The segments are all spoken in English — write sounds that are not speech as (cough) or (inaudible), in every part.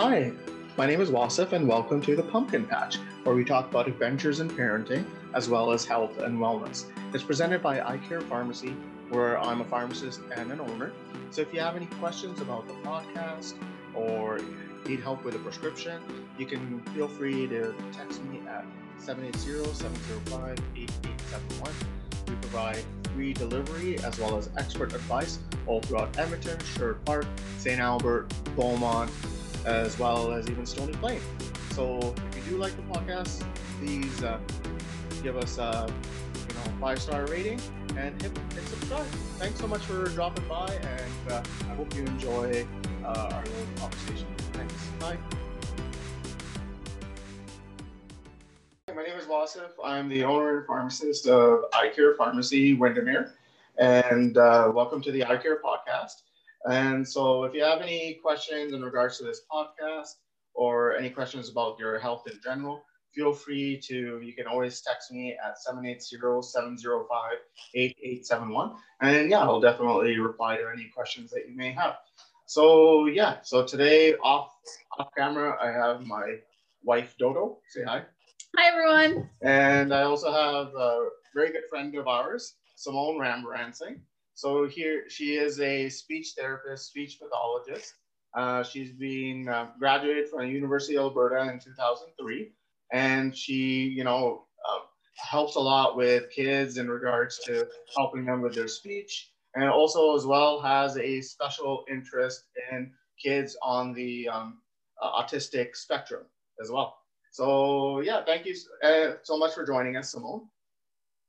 Hi, my name is Wasif, and welcome to the Pumpkin Patch, where we talk about adventures in parenting as well as health and wellness. It's presented by iCare Pharmacy, where I'm a pharmacist and an owner. So if you have any questions about the podcast or need help with a prescription, you can feel free to text me at 780-705-8871. We provide free delivery as well as expert advice all throughout Edmonton, Sherwood Park, St. Albert, Beaumont, as well as even Stony Plain. So if you do like the podcast, please uh, give us a you know five star rating and hit, hit subscribe. Thanks so much for dropping by, and uh, I hope you enjoy uh, our little conversation. Thanks. Bye. My name is Wasif. I'm the owner and pharmacist of iCare Pharmacy, Windermere, and uh, welcome to the iCare Podcast. And so, if you have any questions in regards to this podcast or any questions about your health in general, feel free to, you can always text me at 780-705-8871. And yeah, I'll definitely reply to any questions that you may have. So yeah, so today off, off camera, I have my wife Dodo. Say hi. Hi everyone. And I also have a very good friend of ours, Simone Rambaransingh. So here she is a speech therapist, speech pathologist. Uh, she's been uh, graduated from the University of Alberta in 2003 and she, you know, uh, helps a lot with kids in regards to helping them with their speech, and also as well has a special interest in kids on the um, uh, autistic spectrum as well. So yeah, thank you uh, so much for joining us, Simone.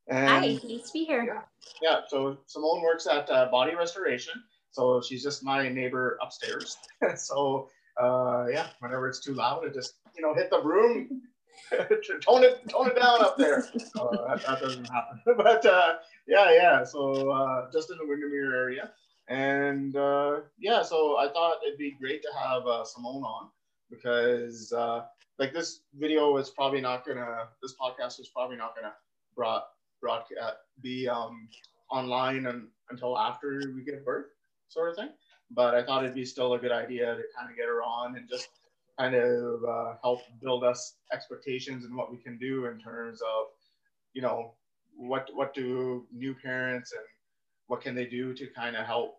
And, Hi, nice to be here. Yeah, yeah, so Simone works at uh, Body Restoration. So she's just my neighbor upstairs. (laughs) so uh, yeah, whenever it's too loud, it just you know hit the room, (laughs) tone it tone it down up there. Uh, that, that, doesn't happen. (laughs) but uh, yeah, yeah. So uh, just in the Windermere area, and uh, yeah. So I thought it'd be great to have uh, Simone on because uh, like this video is probably not gonna. This podcast is probably not gonna brought broadcast be um, online and, until after we give birth, sort of thing. But I thought it'd be still a good idea to kind of get her on and just kind of uh, help build us expectations and what we can do in terms of, you know, what what do new parents and what can they do to kind of help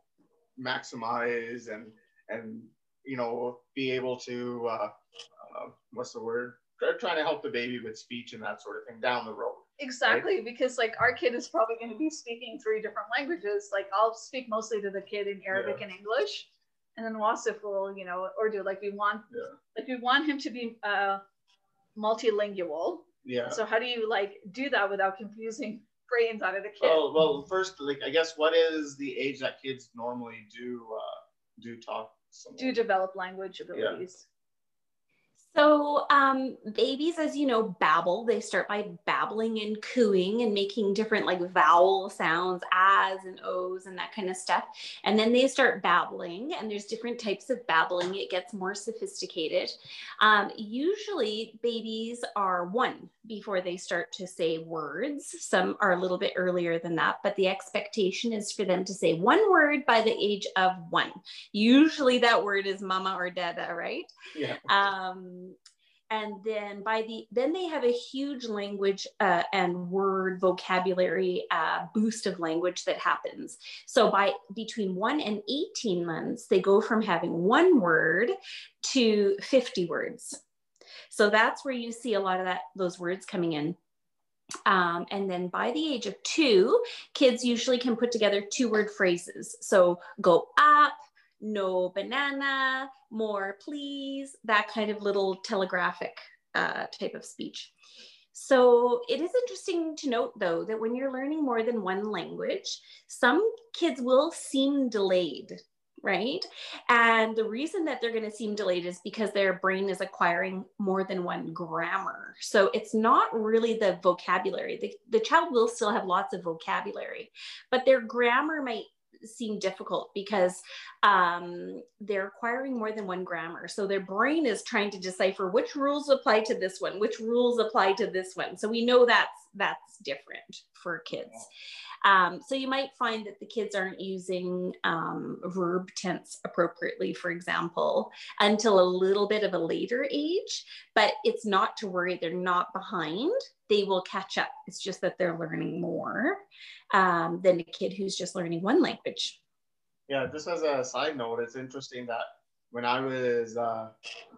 maximize and and you know be able to uh, uh, what's the word trying to help the baby with speech and that sort of thing down the road exactly right? because like our kid is probably going to be speaking three different languages like i'll speak mostly to the kid in arabic yeah. and english and then Wasif will, you know, or do like we want, yeah. like we want him to be uh, multilingual. Yeah. So how do you like do that without confusing brains out of the kid? Well, well, first, like I guess, what is the age that kids normally do uh, do talk? Do develop language abilities? So, um, babies, as you know, babble. They start by babbling and cooing and making different like vowel sounds, as and ohs and that kind of stuff. And then they start babbling, and there's different types of babbling. It gets more sophisticated. Um, usually, babies are one before they start to say words. Some are a little bit earlier than that, but the expectation is for them to say one word by the age of one. Usually, that word is mama or dada, right? Yeah. Um, and then by the then they have a huge language uh, and word vocabulary uh, boost of language that happens. So by between 1 and 18 months they go from having one word to 50 words. So that's where you see a lot of that those words coming in. Um, and then by the age of two kids usually can put together two word phrases. So go up no banana, more please, that kind of little telegraphic uh, type of speech. So it is interesting to note though that when you're learning more than one language, some kids will seem delayed, right? And the reason that they're going to seem delayed is because their brain is acquiring more than one grammar. So it's not really the vocabulary. The, the child will still have lots of vocabulary, but their grammar might seem difficult because um, they're acquiring more than one grammar. So their brain is trying to decipher which rules apply to this one, which rules apply to this one. So we know that's that's different for kids. Um, so you might find that the kids aren't using um, verb tense appropriately, for example, until a little bit of a later age. But it's not to worry; they're not behind. They will catch up. It's just that they're learning more um, than a kid who's just learning one language. Yeah, just as a side note, it's interesting that when I was uh,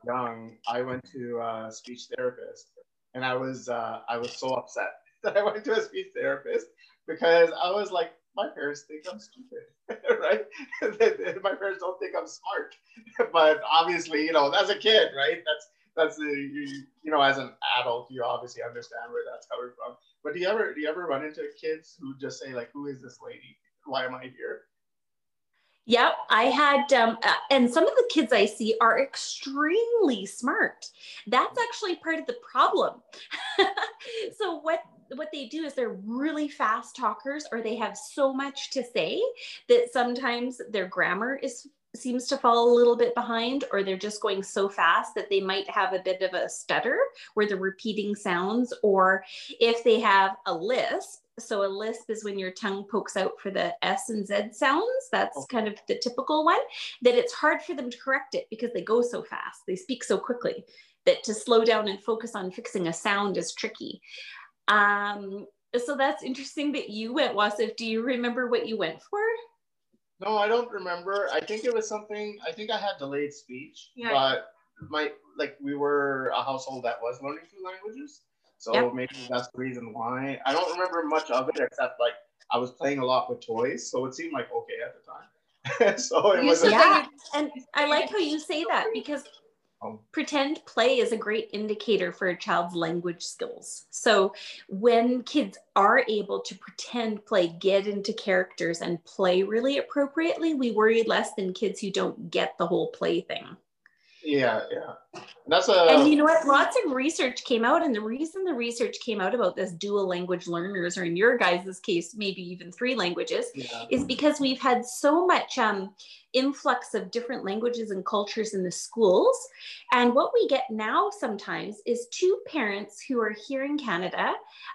young, I went to a speech therapist, and I was uh, I was so upset (laughs) that I went to a speech therapist because I was like, my parents think I'm stupid, (laughs) right? (laughs) my parents don't think I'm smart, but obviously, you know, as a kid, right? That's that's the you, you know, as an adult, you obviously understand where that's coming from. But do you ever do you ever run into kids who just say like, "Who is this lady? Why am I here?" Yep, I had, um, uh, and some of the kids I see are extremely smart. That's actually part of the problem. so what what they do is they're really fast talkers, or they have so much to say that sometimes their grammar is seems to fall a little bit behind or they're just going so fast that they might have a bit of a stutter where they're repeating sounds or if they have a lisp so a lisp is when your tongue pokes out for the S and Z sounds. That's okay. kind of the typical one. That it's hard for them to correct it because they go so fast. They speak so quickly that to slow down and focus on fixing a sound is tricky. Um, so that's interesting that you went, Wasif. Do you remember what you went for? No, I don't remember. I think it was something. I think I had delayed speech, yeah. but my like we were a household that was learning two languages. So yep. maybe that's the reason why. I don't remember much of it except like I was playing a lot with toys, so it seemed like okay at the time. (laughs) so it was yeah, and I like how you say that because. Pretend play is a great indicator for a child's language skills. So when kids are able to pretend play, get into characters and play really appropriately, we worry less than kids who don't get the whole play thing. Yeah, yeah. That's a And you know what? Lots of research came out, and the reason the research came out about this dual language learners, or in your guys' case, maybe even three languages, yeah. is because we've had so much um influx of different languages and cultures in the schools. And what we get now sometimes is two parents who are here in Canada.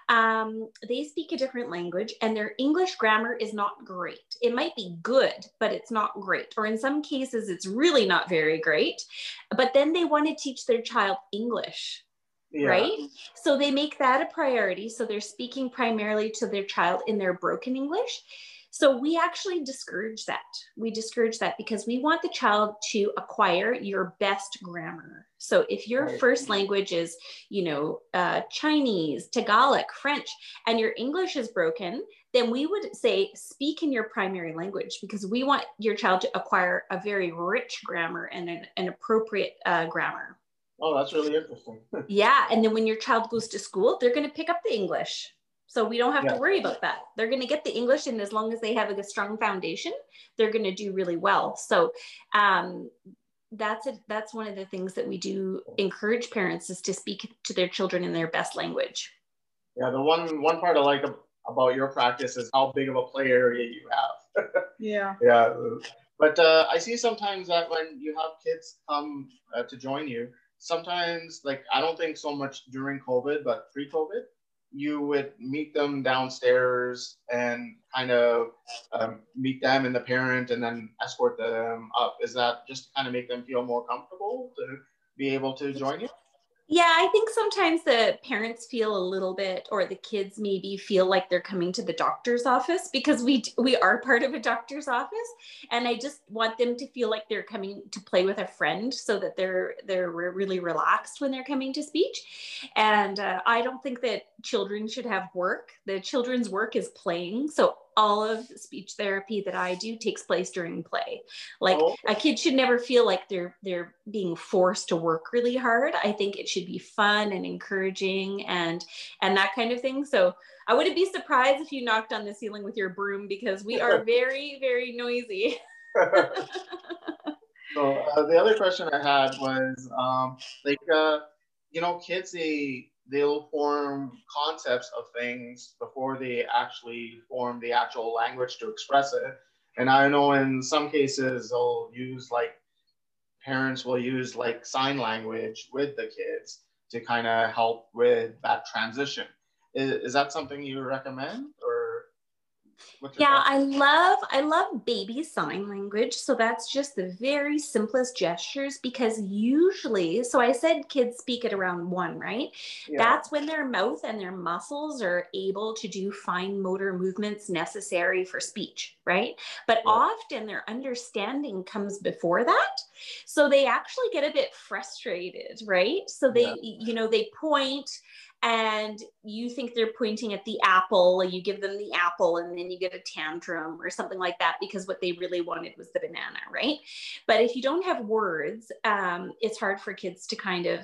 Um, they speak a different language and their English grammar is not great. It might be good, but it's not great. Or in some cases, it's really not very great. But then they want to teach their child English. Yeah. right? So they make that a priority. So they're speaking primarily to their child in their broken English. So we actually discourage that. We discourage that because we want the child to acquire your best grammar. So if your right. first language is, you know, uh, Chinese, Tagalog, French, and your English is broken, then we would say speak in your primary language because we want your child to acquire a very rich grammar and an, an appropriate uh, grammar. Oh, that's really interesting. (laughs) yeah. And then when your child goes to school, they're going to pick up the English. So we don't have yeah. to worry about that. They're going to get the English, and as long as they have a strong foundation, they're going to do really well. So um, that's it. That's one of the things that we do encourage parents is to speak to their children in their best language. Yeah, the one one part I like about your practice is how big of a play area you have. (laughs) yeah. Yeah, but uh, I see sometimes that when you have kids come uh, to join you, sometimes like I don't think so much during COVID, but pre-COVID you would meet them downstairs and kind of um, meet them and the parent and then escort them up is that just to kind of make them feel more comfortable to be able to join you yeah, I think sometimes the parents feel a little bit, or the kids maybe feel like they're coming to the doctor's office because we we are part of a doctor's office, and I just want them to feel like they're coming to play with a friend, so that they're they're really relaxed when they're coming to speech. And uh, I don't think that children should have work. The children's work is playing, so all of speech therapy that I do takes place during play. Like oh. a kid should never feel like they're they're being forced to work really hard. I think it should be fun and encouraging and and that kind of thing. So I wouldn't be surprised if you knocked on the ceiling with your broom because we are (laughs) very very noisy. (laughs) so uh, the other question I had was um, like uh, you know kids they they'll form concepts of things before they actually form the actual language to express it. And I know in some cases they'll use like parents will use like sign language with the kids to kind of help with that transition. is, is that something you recommend or yeah i love i love baby sign language so that's just the very simplest gestures because usually so i said kids speak at around one right yeah. that's when their mouth and their muscles are able to do fine motor movements necessary for speech right but yeah. often their understanding comes before that so they actually get a bit frustrated right so they yeah. you know they point and you think they're pointing at the apple you give them the apple and then you get a tantrum or something like that because what they really wanted was the banana right? But if you don't have words um, it's hard for kids to kind of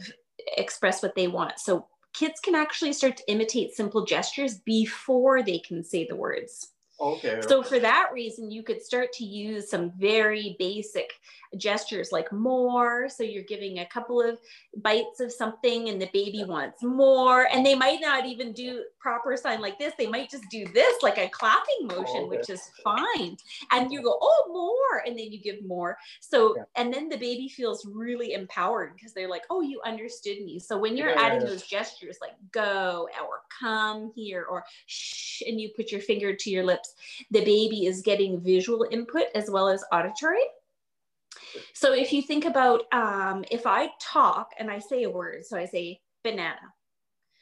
express what they want. So kids can actually start to imitate simple gestures before they can say the words Okay. So for that reason, you could start to use some very basic gestures like more. So you're giving a couple of bites of something and the baby wants more. And they might not even do proper sign like this. They might just do this like a clapping oh, motion, okay. which is fine. And you go, oh, more. And then you give more. So, yeah. and then the baby feels really empowered because they're like, oh, you understood me. So when you're yeah, adding yeah. those gestures like go or come here or shh, and you put your finger to your the baby is getting visual input as well as auditory. So if you think about um, if I talk and I say a word, so I say banana.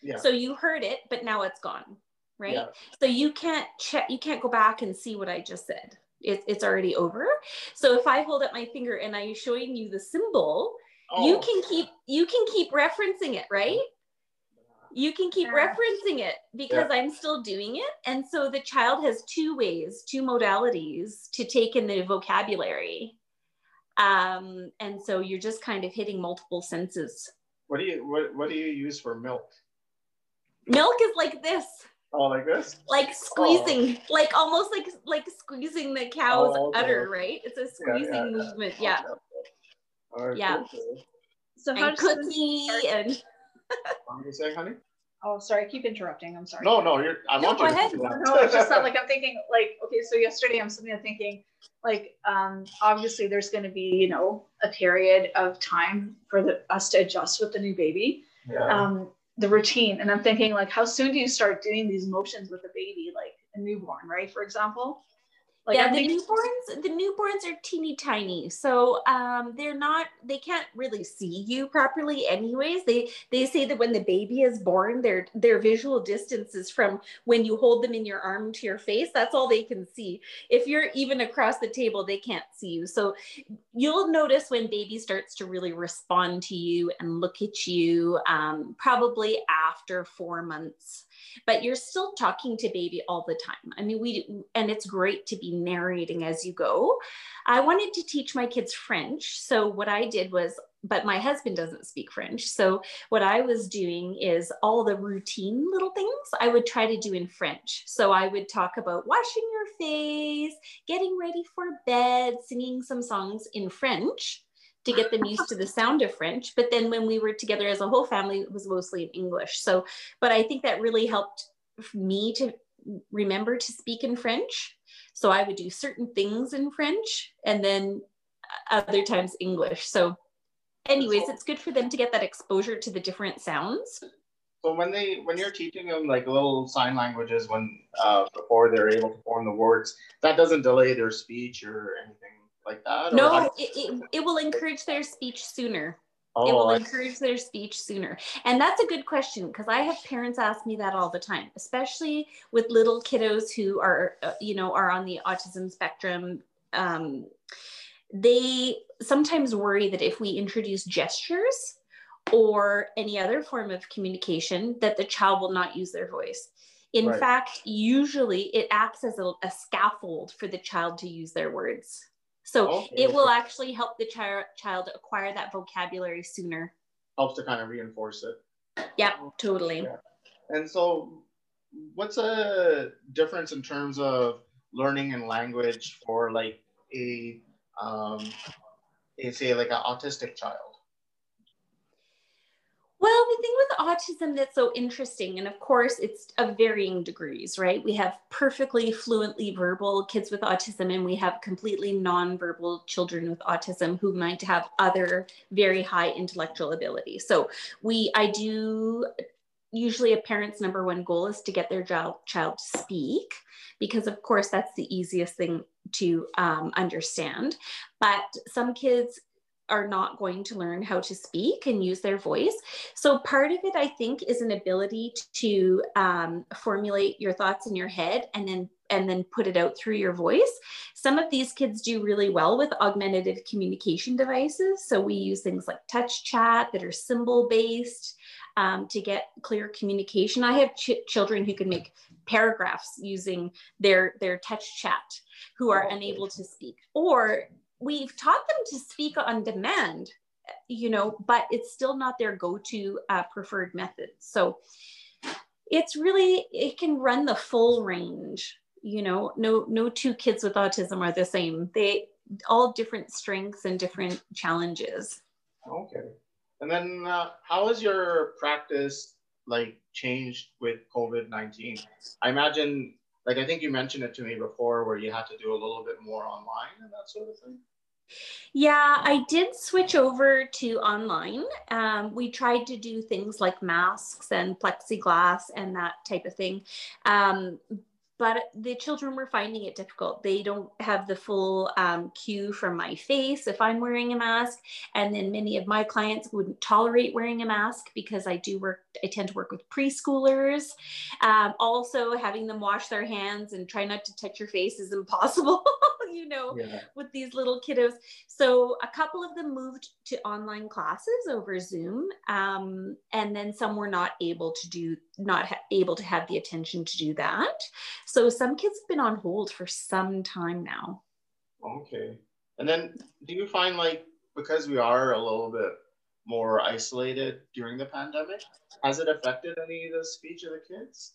Yeah. So you heard it, but now it's gone, right? Yeah. So you can't check, you can't go back and see what I just said. It, it's already over. So if I hold up my finger and I'm showing you the symbol, oh. you can keep you can keep referencing it, right? You can keep yeah. referencing it because yeah. I'm still doing it. And so the child has two ways, two modalities to take in the vocabulary um, and so you're just kind of hitting multiple senses. What do you what, what do you use for milk? Milk is like this. Oh, like this? Like squeezing, oh. like almost like like squeezing the cow's oh, okay. udder, right? It's a squeezing yeah, yeah, movement. Yeah. Right, yeah. So how and cookie and. What are you saying, honey? Oh, sorry, I keep interrupting. I'm sorry. No, no, you're. I no, want go you ahead. no, it's just not (laughs) like I'm thinking like okay. So yesterday I'm sitting there thinking like um, obviously there's going to be you know a period of time for the, us to adjust with the new baby. Yeah. Um, the routine, and I'm thinking like how soon do you start doing these motions with a baby like a newborn, right? For example. Like yeah, the newborns, the newborns are teeny tiny, so um, they're not. They can't really see you properly, anyways. They they say that when the baby is born, their their visual distance is from when you hold them in your arm to your face. That's all they can see. If you're even across the table, they can't see you. So you'll notice when baby starts to really respond to you and look at you, um, probably after four months but you're still talking to baby all the time. I mean, we, and it's great to be narrating as you go. I wanted to teach my kids French. So what I did was, but my husband doesn't speak French. So what I was doing is all the routine little things I would try to do in French. So I would talk about washing your face, getting ready for bed, singing some songs in French to get them used to the sound of French. But then when we were together as a whole family, it was mostly in English. So, but I think that really helped me to remember to speak in French. So I would do certain things in French and then other times English. So, anyways, it's good for them to get that exposure to the different sounds. So when they when you're teaching them like little sign languages when uh, before they're able to form the words, that doesn't delay their speech or anything like that? No, it, it, it will encourage their speech sooner. Oh, it will I encourage their speech sooner. And that's a good question because I have parents ask me that all the time, especially with little kiddos who are, uh, you know, are on the autism spectrum. Um, they sometimes worry that if we introduce gestures or any other form of communication, that the child will not use their voice. In right. fact, usually it acts as a, a scaffold for the child to use their words. So okay. it will actually help the child child acquire that vocabulary sooner. Helps to kind of reinforce it. Yeah, totally. Yeah. And so, what's a difference in terms of learning and language for like a, um, a say like an autistic child? Well, the thing autism that's so interesting, and of course, it's of varying degrees, right? We have perfectly fluently verbal kids with autism, and we have completely nonverbal children with autism who might have other very high intellectual ability. So, we, I do usually a parent's number one goal is to get their child, child to speak because of course that's the easiest thing to um, understand but some kids are not going to learn how to speak and use their voice. So, part of it, I think, is an ability to um, formulate your thoughts in your head and then and then put it out through your voice. Some of these kids do really well with augmentative communication devices. So we use things like touch chat that are symbol based um, to get clear communication. I have ch children who can make paragraphs using their their touch chat who are oh, unable to speak or we've taught them to speak on demand, you know, but it's still not their go-to uh, preferred method. So it's really, it can run the full range, you know, no, no two kids with autism are the same. They all different strengths and different challenges. Okay. And then uh, how has your practice like changed with COVID-19? I imagine like I think you mentioned it to me before where you had to do a little bit more online and that sort of thing. Yeah, I did switch over to online. Um, we tried to do things like masks and plexiglass and that type of thing. Um, but the children were finding it difficult. They don't have the full um, cue from my face if I'm wearing a mask. And then many of my clients wouldn't tolerate wearing a mask because I do work, I tend to work with preschoolers. Um, also, having them wash their hands and try not to touch your face is impossible. (laughs) you know, yeah. with these little kiddos. So a couple of them moved to online classes over Zoom, um, and then some were not able to do, not ha- able to have the attention to do that. So some kids have been on hold for some time now. Okay. And then do you find like, because we are a little bit more isolated during the pandemic, has it affected any of the speech of the kids?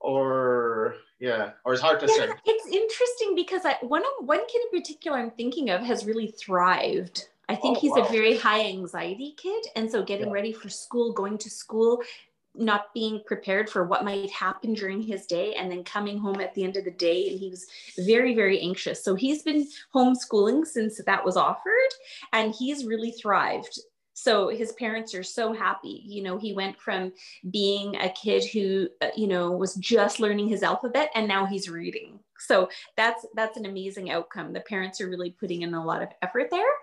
Or yeah or it's hard to yeah, say it's interesting because I, one of one kid in particular i'm thinking of has really thrived i think oh, he's wow. a very high anxiety kid and so getting yeah. ready for school going to school not being prepared for what might happen during his day and then coming home at the end of the day and he was very very anxious so he's been homeschooling since that was offered and he's really thrived so his parents are so happy. You know he went from being a kid who uh, you know was just learning his alphabet and now he's reading. So that's that's an amazing outcome. The parents are really putting in a lot of effort there.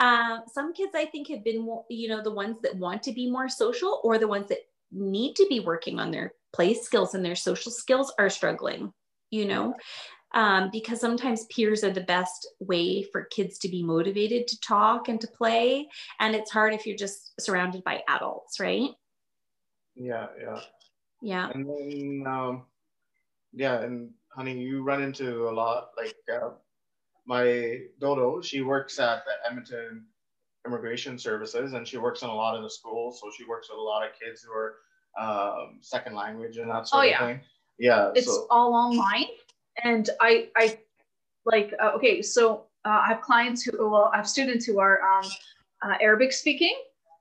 Uh, some kids i think have been you know the ones that want to be more social or the ones that need to be working on their play skills and their social skills are struggling you know um, because sometimes peers are the best way for kids to be motivated to talk and to play. And it's hard if you're just surrounded by adults, right? Yeah, yeah. Yeah. And then, um, yeah, and honey, you run into a lot. Like uh, my Dodo, she works at the Edmonton Immigration Services, and she works in a lot of the schools. So she works with a lot of kids who are um, second language and that sort oh, of yeah. thing. Yeah, it's so. all online and I, I like, uh, okay, so uh, I have clients who, well, I have students who are um, uh, Arabic speaking.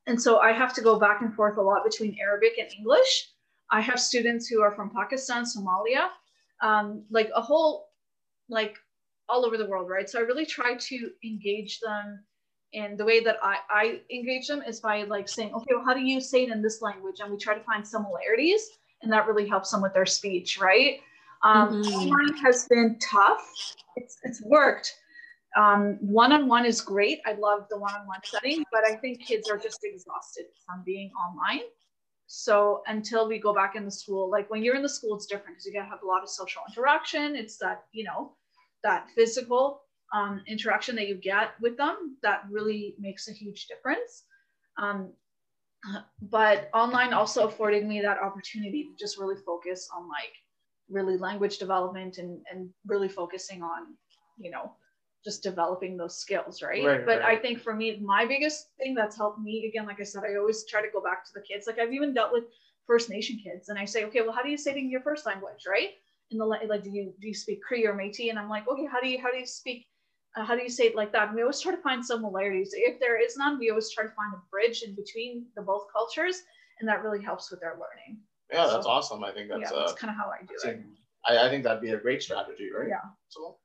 And so I have to go back and forth a lot between Arabic and English. I have students who are from Pakistan, Somalia, um, like a whole, like all over the world, right? So I really try to engage them and the way that I, I engage them is by like saying, okay, well, how do you say it in this language? And we try to find similarities and that really helps them with their speech, right? Um, mm-hmm. Online has been tough. It's, it's worked. Um, one-on-one is great. I love the one-on-one setting, but I think kids are just exhausted from being online. So until we go back in the school, like when you're in the school, it's different because you gotta have a lot of social interaction. It's that, you know, that physical um, interaction that you get with them that really makes a huge difference. Um, but online also afforded me that opportunity to just really focus on like really language development and, and really focusing on, you know, just developing those skills, right? right but right. I think for me, my biggest thing that's helped me, again, like I said, I always try to go back to the kids. Like I've even dealt with First Nation kids, and I say, okay, well, how do you say it in your first language, right? In the like, do you do you speak Cree or Métis? And I'm like, okay, how do you how do you speak? Uh, how do you say it like that? And we always try to find similarities. If there is none, we always try to find a bridge in between the both cultures, and that really helps with their learning. Yeah, that's so, awesome. I think that's, yeah, that's uh, kind of how I do it. I, I think that'd be a great strategy, right? Yeah. So.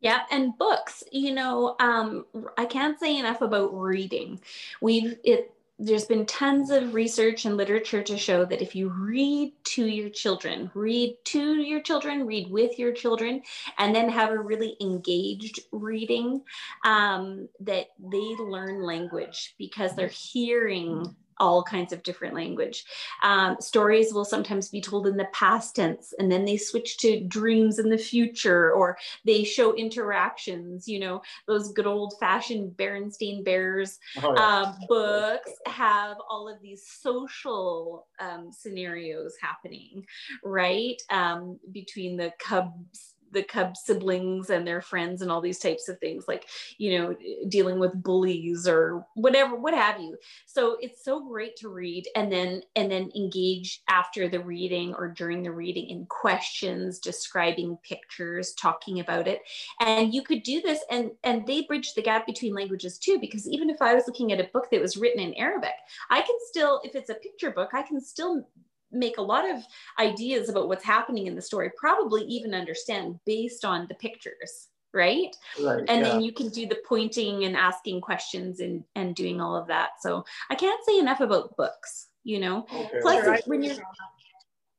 Yeah, and books. You know, um, I can't say enough about reading. We've it there's been tons of research and literature to show that if you read to your children, read to your children, read with your children, and then have a really engaged reading, um, that they learn language because they're hearing all kinds of different language. Um, stories will sometimes be told in the past tense and then they switch to dreams in the future or they show interactions, you know, those good old fashioned Berenstain Bears oh, yeah. um, books have all of these social um, scenarios happening, right? Um, between the cubs the cub siblings and their friends and all these types of things like you know dealing with bullies or whatever what have you. So it's so great to read and then and then engage after the reading or during the reading in questions describing pictures talking about it. And you could do this and and they bridge the gap between languages too because even if i was looking at a book that was written in arabic i can still if it's a picture book i can still make a lot of ideas about what's happening in the story, probably even understand based on the pictures. Right? right and yeah. then you can do the pointing and asking questions and and doing all of that so i can't say enough about books you know okay. plus sure, when you're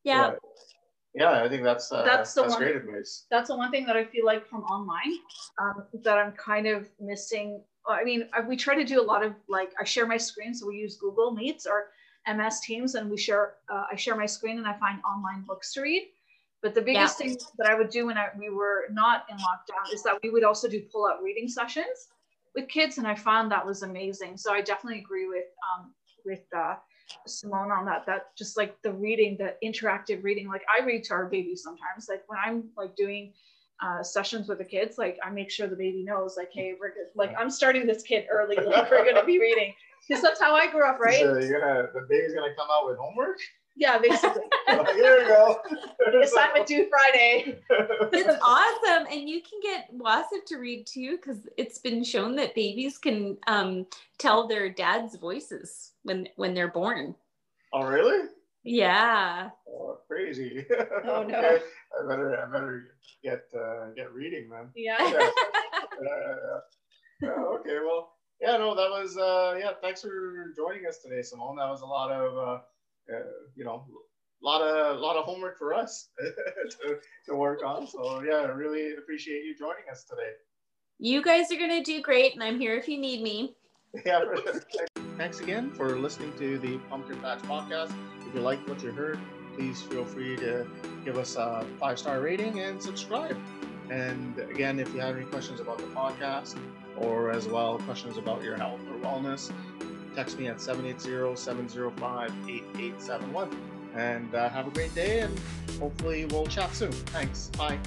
yeah right. yeah i think that's uh, that's the that's one, great advice that's the one thing that i feel like from online um, that i'm kind of missing i mean we try to do a lot of like i share my screen so we use google meets or MS Teams and we share, uh, I share my screen and I find online books to read. But the biggest yeah. thing that I would do when I, we were not in lockdown is that we would also do pull out reading sessions with kids. And I found that was amazing. So I definitely agree with, um, with uh, Simone on that, that just like the reading, the interactive reading, like I read to our babies sometimes, like when I'm like doing uh, sessions with the kids, like I make sure the baby knows like, Hey, we're good. Like I'm starting this kid early, like we're going to be reading (laughs) because that's how I grew up, right? So you're gonna the baby's gonna come out with homework. Yeah, basically. (laughs) Here we go. (laughs) Assignment due Friday. it's awesome, and you can get Wasif to read too, because it's been shown that babies can um, tell their dad's voices when when they're born. Oh, really? Yeah. Oh, crazy. (laughs) Oh no. okay. I better I better get uh, get reading then. Yeah. yeah. okay. Well yeah, no, that was uh, yeah. Thanks for joining us today, Simone. That was a lot of uh, uh, you know, a lot of a lot of homework for us (laughs) to, to work on. So yeah, I really appreciate you joining us today. You guys are gonna do great, and I'm here if you need me. (laughs) Yeah. Thanks again for listening to the Pumpkin Patch podcast. If you liked what you heard, please feel free to give us a five star rating and subscribe. And again, if you have any questions about the podcast or as well questions about your health or wellness, text me at 780 705 8871. And uh, have a great day, and hopefully, we'll chat soon. Thanks. Bye.